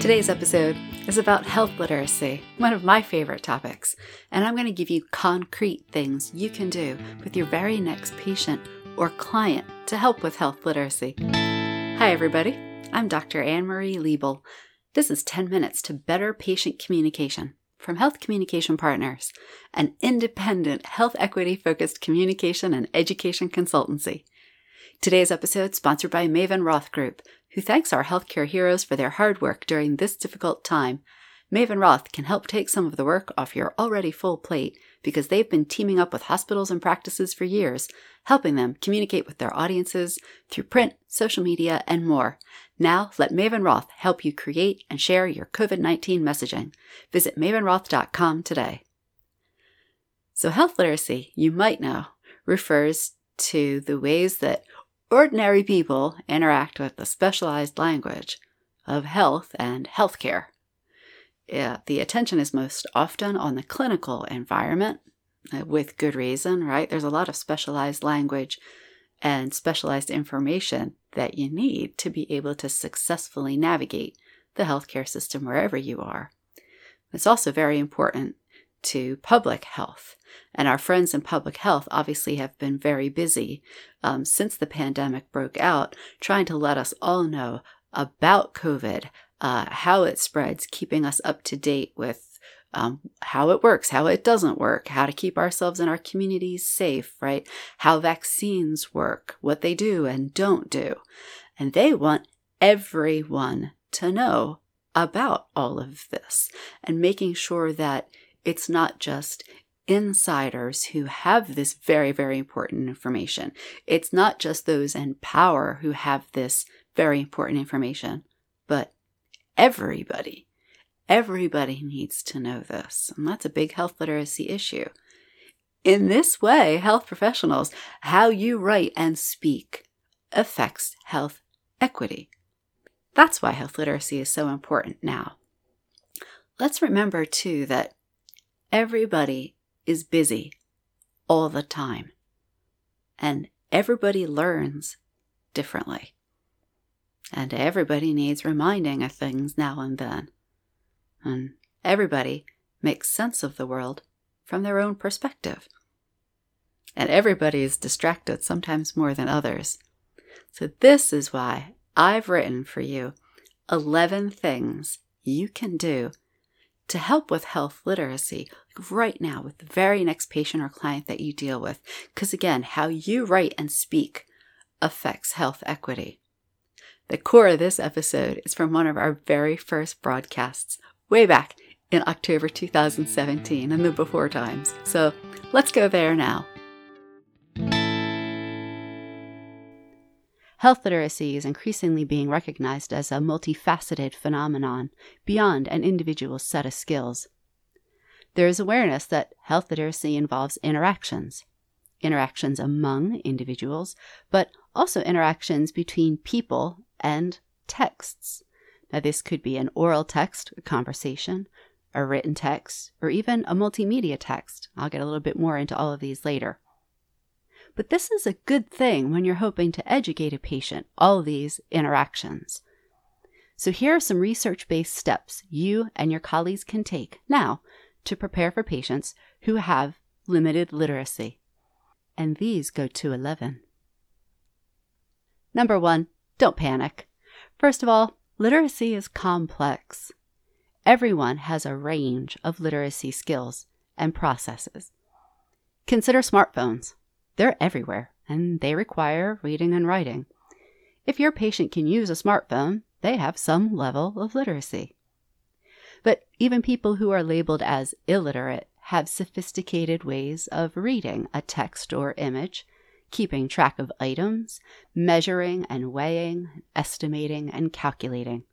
Today's episode is about health literacy, one of my favorite topics, and I'm going to give you concrete things you can do with your very next patient or client to help with health literacy. Hi, everybody. I'm Dr. Anne Marie Liebel. This is 10 minutes to better patient communication from Health Communication Partners, an independent health equity focused communication and education consultancy. Today's episode sponsored by Maven Roth Group, who thanks our healthcare heroes for their hard work during this difficult time. Maven Roth can help take some of the work off your already full plate because they've been teaming up with hospitals and practices for years, helping them communicate with their audiences through print, social media, and more. Now, let Maven Roth help you create and share your COVID 19 messaging. Visit mavenroth.com today. So, health literacy, you might know, refers to the ways that ordinary people interact with the specialized language of health and healthcare. Yeah, the attention is most often on the clinical environment, uh, with good reason, right? There's a lot of specialized language and specialized information that you need to be able to successfully navigate the healthcare system wherever you are. It's also very important to public health. And our friends in public health obviously have been very busy um, since the pandemic broke out, trying to let us all know about COVID, uh, how it spreads, keeping us up to date with um, how it works, how it doesn't work, how to keep ourselves and our communities safe, right? How vaccines work, what they do and don't do. And they want everyone to know about all of this and making sure that it's not just insiders who have this very, very important information. It's not just those in power who have this very important information, but everybody. Everybody needs to know this. And that's a big health literacy issue. In this way, health professionals, how you write and speak affects health equity. That's why health literacy is so important now. Let's remember, too, that everybody is busy all the time. And everybody learns differently. And everybody needs reminding of things now and then. And everybody makes sense of the world from their own perspective. And everybody is distracted, sometimes more than others. So, this is why I've written for you 11 things you can do to help with health literacy right now with the very next patient or client that you deal with. Because again, how you write and speak affects health equity. The core of this episode is from one of our very first broadcasts, way back in October 2017 in the before times. So let's go there now. Health literacy is increasingly being recognized as a multifaceted phenomenon beyond an individual's set of skills. There is awareness that health literacy involves interactions, interactions among individuals, but also interactions between people and texts. Now, this could be an oral text, a conversation, a written text, or even a multimedia text. I'll get a little bit more into all of these later. But this is a good thing when you're hoping to educate a patient, all these interactions. So here are some research based steps you and your colleagues can take now to prepare for patients who have limited literacy. And these go to 11. Number one, don't panic. First of all, literacy is complex. Everyone has a range of literacy skills and processes. Consider smartphones. They're everywhere, and they require reading and writing. If your patient can use a smartphone, they have some level of literacy. But even people who are labeled as illiterate have sophisticated ways of reading a text or image, keeping track of items, measuring and weighing, estimating and calculating.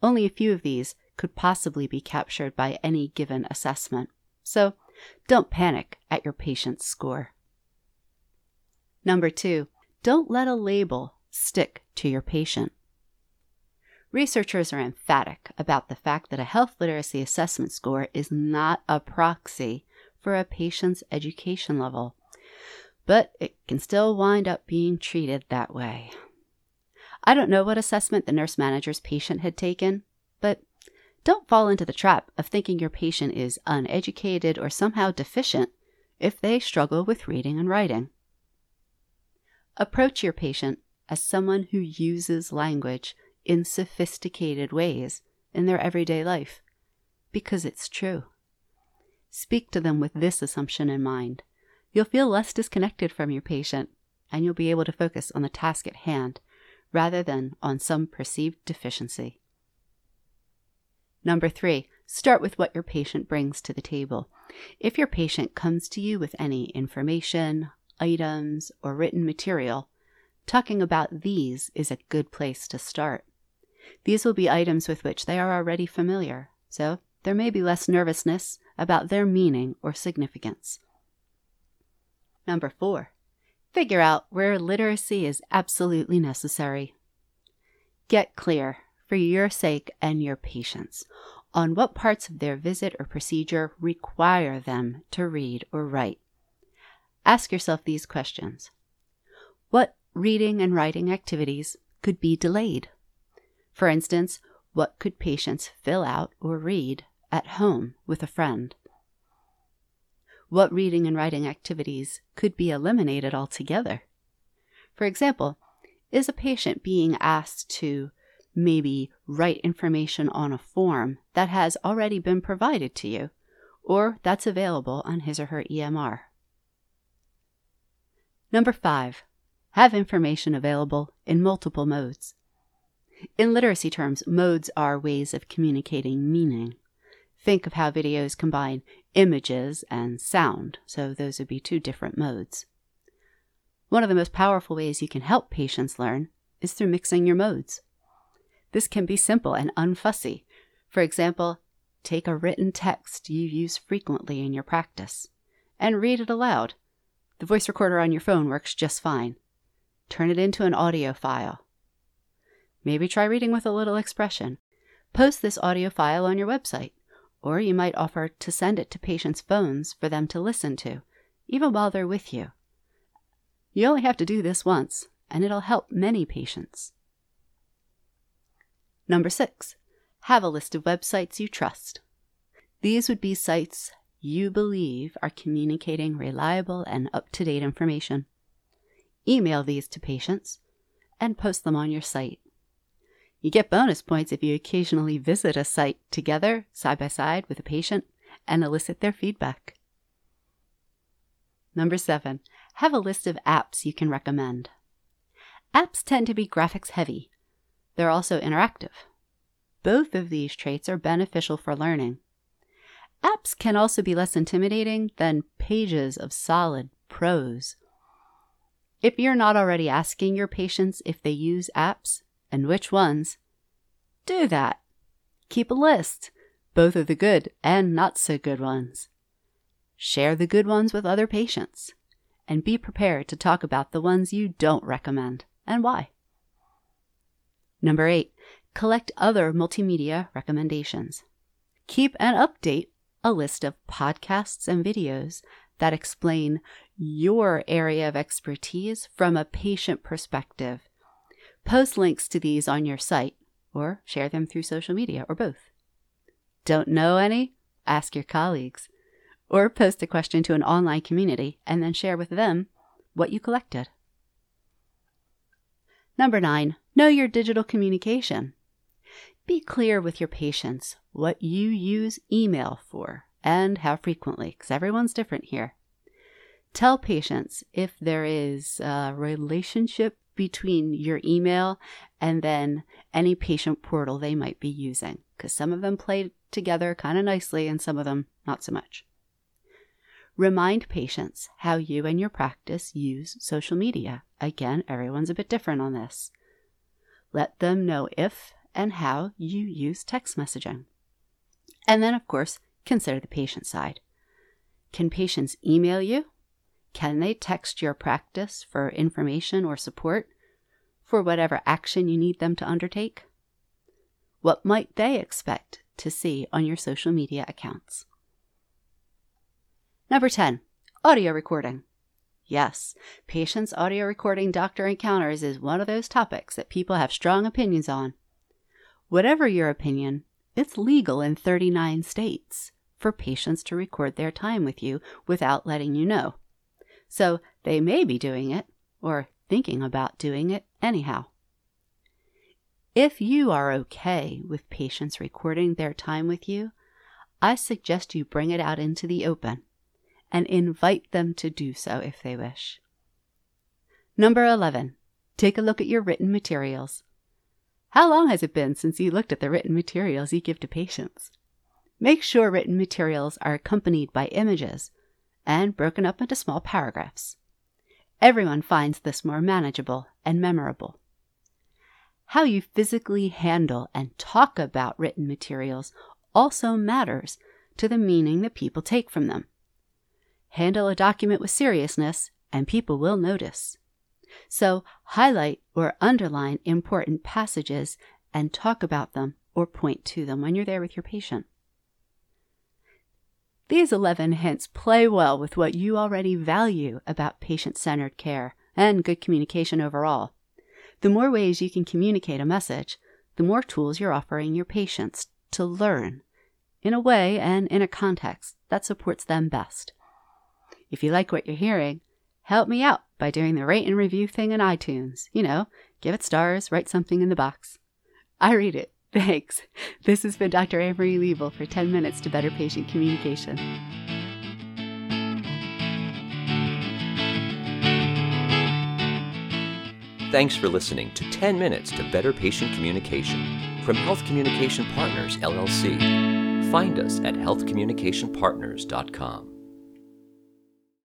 Only a few of these could possibly be captured by any given assessment. So don't panic at your patient's score. Number two, don't let a label stick to your patient. Researchers are emphatic about the fact that a health literacy assessment score is not a proxy for a patient's education level, but it can still wind up being treated that way. I don't know what assessment the nurse manager's patient had taken, but don't fall into the trap of thinking your patient is uneducated or somehow deficient if they struggle with reading and writing. Approach your patient as someone who uses language in sophisticated ways in their everyday life, because it's true. Speak to them with this assumption in mind. You'll feel less disconnected from your patient, and you'll be able to focus on the task at hand rather than on some perceived deficiency. Number three, start with what your patient brings to the table. If your patient comes to you with any information, items, or written material, talking about these is a good place to start. These will be items with which they are already familiar, so there may be less nervousness about their meaning or significance. Number four, figure out where literacy is absolutely necessary. Get clear, for your sake and your patient's, on what parts of their visit or procedure require them to read or write. Ask yourself these questions What reading and writing activities could be delayed? For instance, what could patients fill out or read at home with a friend? What reading and writing activities could be eliminated altogether? For example, is a patient being asked to maybe write information on a form that has already been provided to you or that's available on his or her EMR? Number five, have information available in multiple modes. In literacy terms, modes are ways of communicating meaning. Think of how videos combine images and sound, so those would be two different modes. One of the most powerful ways you can help patients learn is through mixing your modes. This can be simple and unfussy. For example, take a written text you use frequently in your practice and read it aloud the voice recorder on your phone works just fine. Turn it into an audio file. Maybe try reading with a little expression. Post this audio file on your website, or you might offer to send it to patients' phones for them to listen to, even while they're with you. You only have to do this once, and it'll help many patients. Number six, have a list of websites you trust. These would be sites you believe are communicating reliable and up to date information. Email these to patients and post them on your site. You get bonus points if you occasionally visit a site together, side by side, with a patient and elicit their feedback. Number seven, have a list of apps you can recommend. Apps tend to be graphics heavy. They're also interactive. Both of these traits are beneficial for learning. Apps can also be less intimidating than pages of solid prose. If you're not already asking your patients if they use apps and which ones, do that. Keep a list, both of the good and not so good ones. Share the good ones with other patients, and be prepared to talk about the ones you don't recommend and why. Number eight, collect other multimedia recommendations. Keep an update a list of podcasts and videos that explain your area of expertise from a patient perspective. Post links to these on your site or share them through social media or both. Don't know any? Ask your colleagues. Or post a question to an online community and then share with them what you collected. Number nine, know your digital communication. Be clear with your patients what you use email for and how frequently, because everyone's different here. Tell patients if there is a relationship between your email and then any patient portal they might be using, because some of them play together kind of nicely and some of them not so much. Remind patients how you and your practice use social media. Again, everyone's a bit different on this. Let them know if and how you use text messaging. And then, of course, consider the patient side. Can patients email you? Can they text your practice for information or support for whatever action you need them to undertake? What might they expect to see on your social media accounts? Number 10, audio recording. Yes, patients' audio recording doctor encounters is one of those topics that people have strong opinions on. Whatever your opinion, it's legal in 39 states for patients to record their time with you without letting you know. So they may be doing it or thinking about doing it anyhow. If you are okay with patients recording their time with you, I suggest you bring it out into the open and invite them to do so if they wish. Number 11. Take a look at your written materials. How long has it been since you looked at the written materials you give to patients? Make sure written materials are accompanied by images and broken up into small paragraphs. Everyone finds this more manageable and memorable. How you physically handle and talk about written materials also matters to the meaning that people take from them. Handle a document with seriousness, and people will notice. So, highlight or underline important passages and talk about them or point to them when you're there with your patient. These 11 hints play well with what you already value about patient centered care and good communication overall. The more ways you can communicate a message, the more tools you're offering your patients to learn in a way and in a context that supports them best. If you like what you're hearing, help me out by doing the rate and review thing in iTunes. You know, give it stars, write something in the box. I read it. Thanks. This has been Dr. Anne Marie Liebel for 10 Minutes to Better Patient Communication. Thanks for listening to 10 Minutes to Better Patient Communication from Health Communication Partners, LLC. Find us at healthcommunicationpartners.com.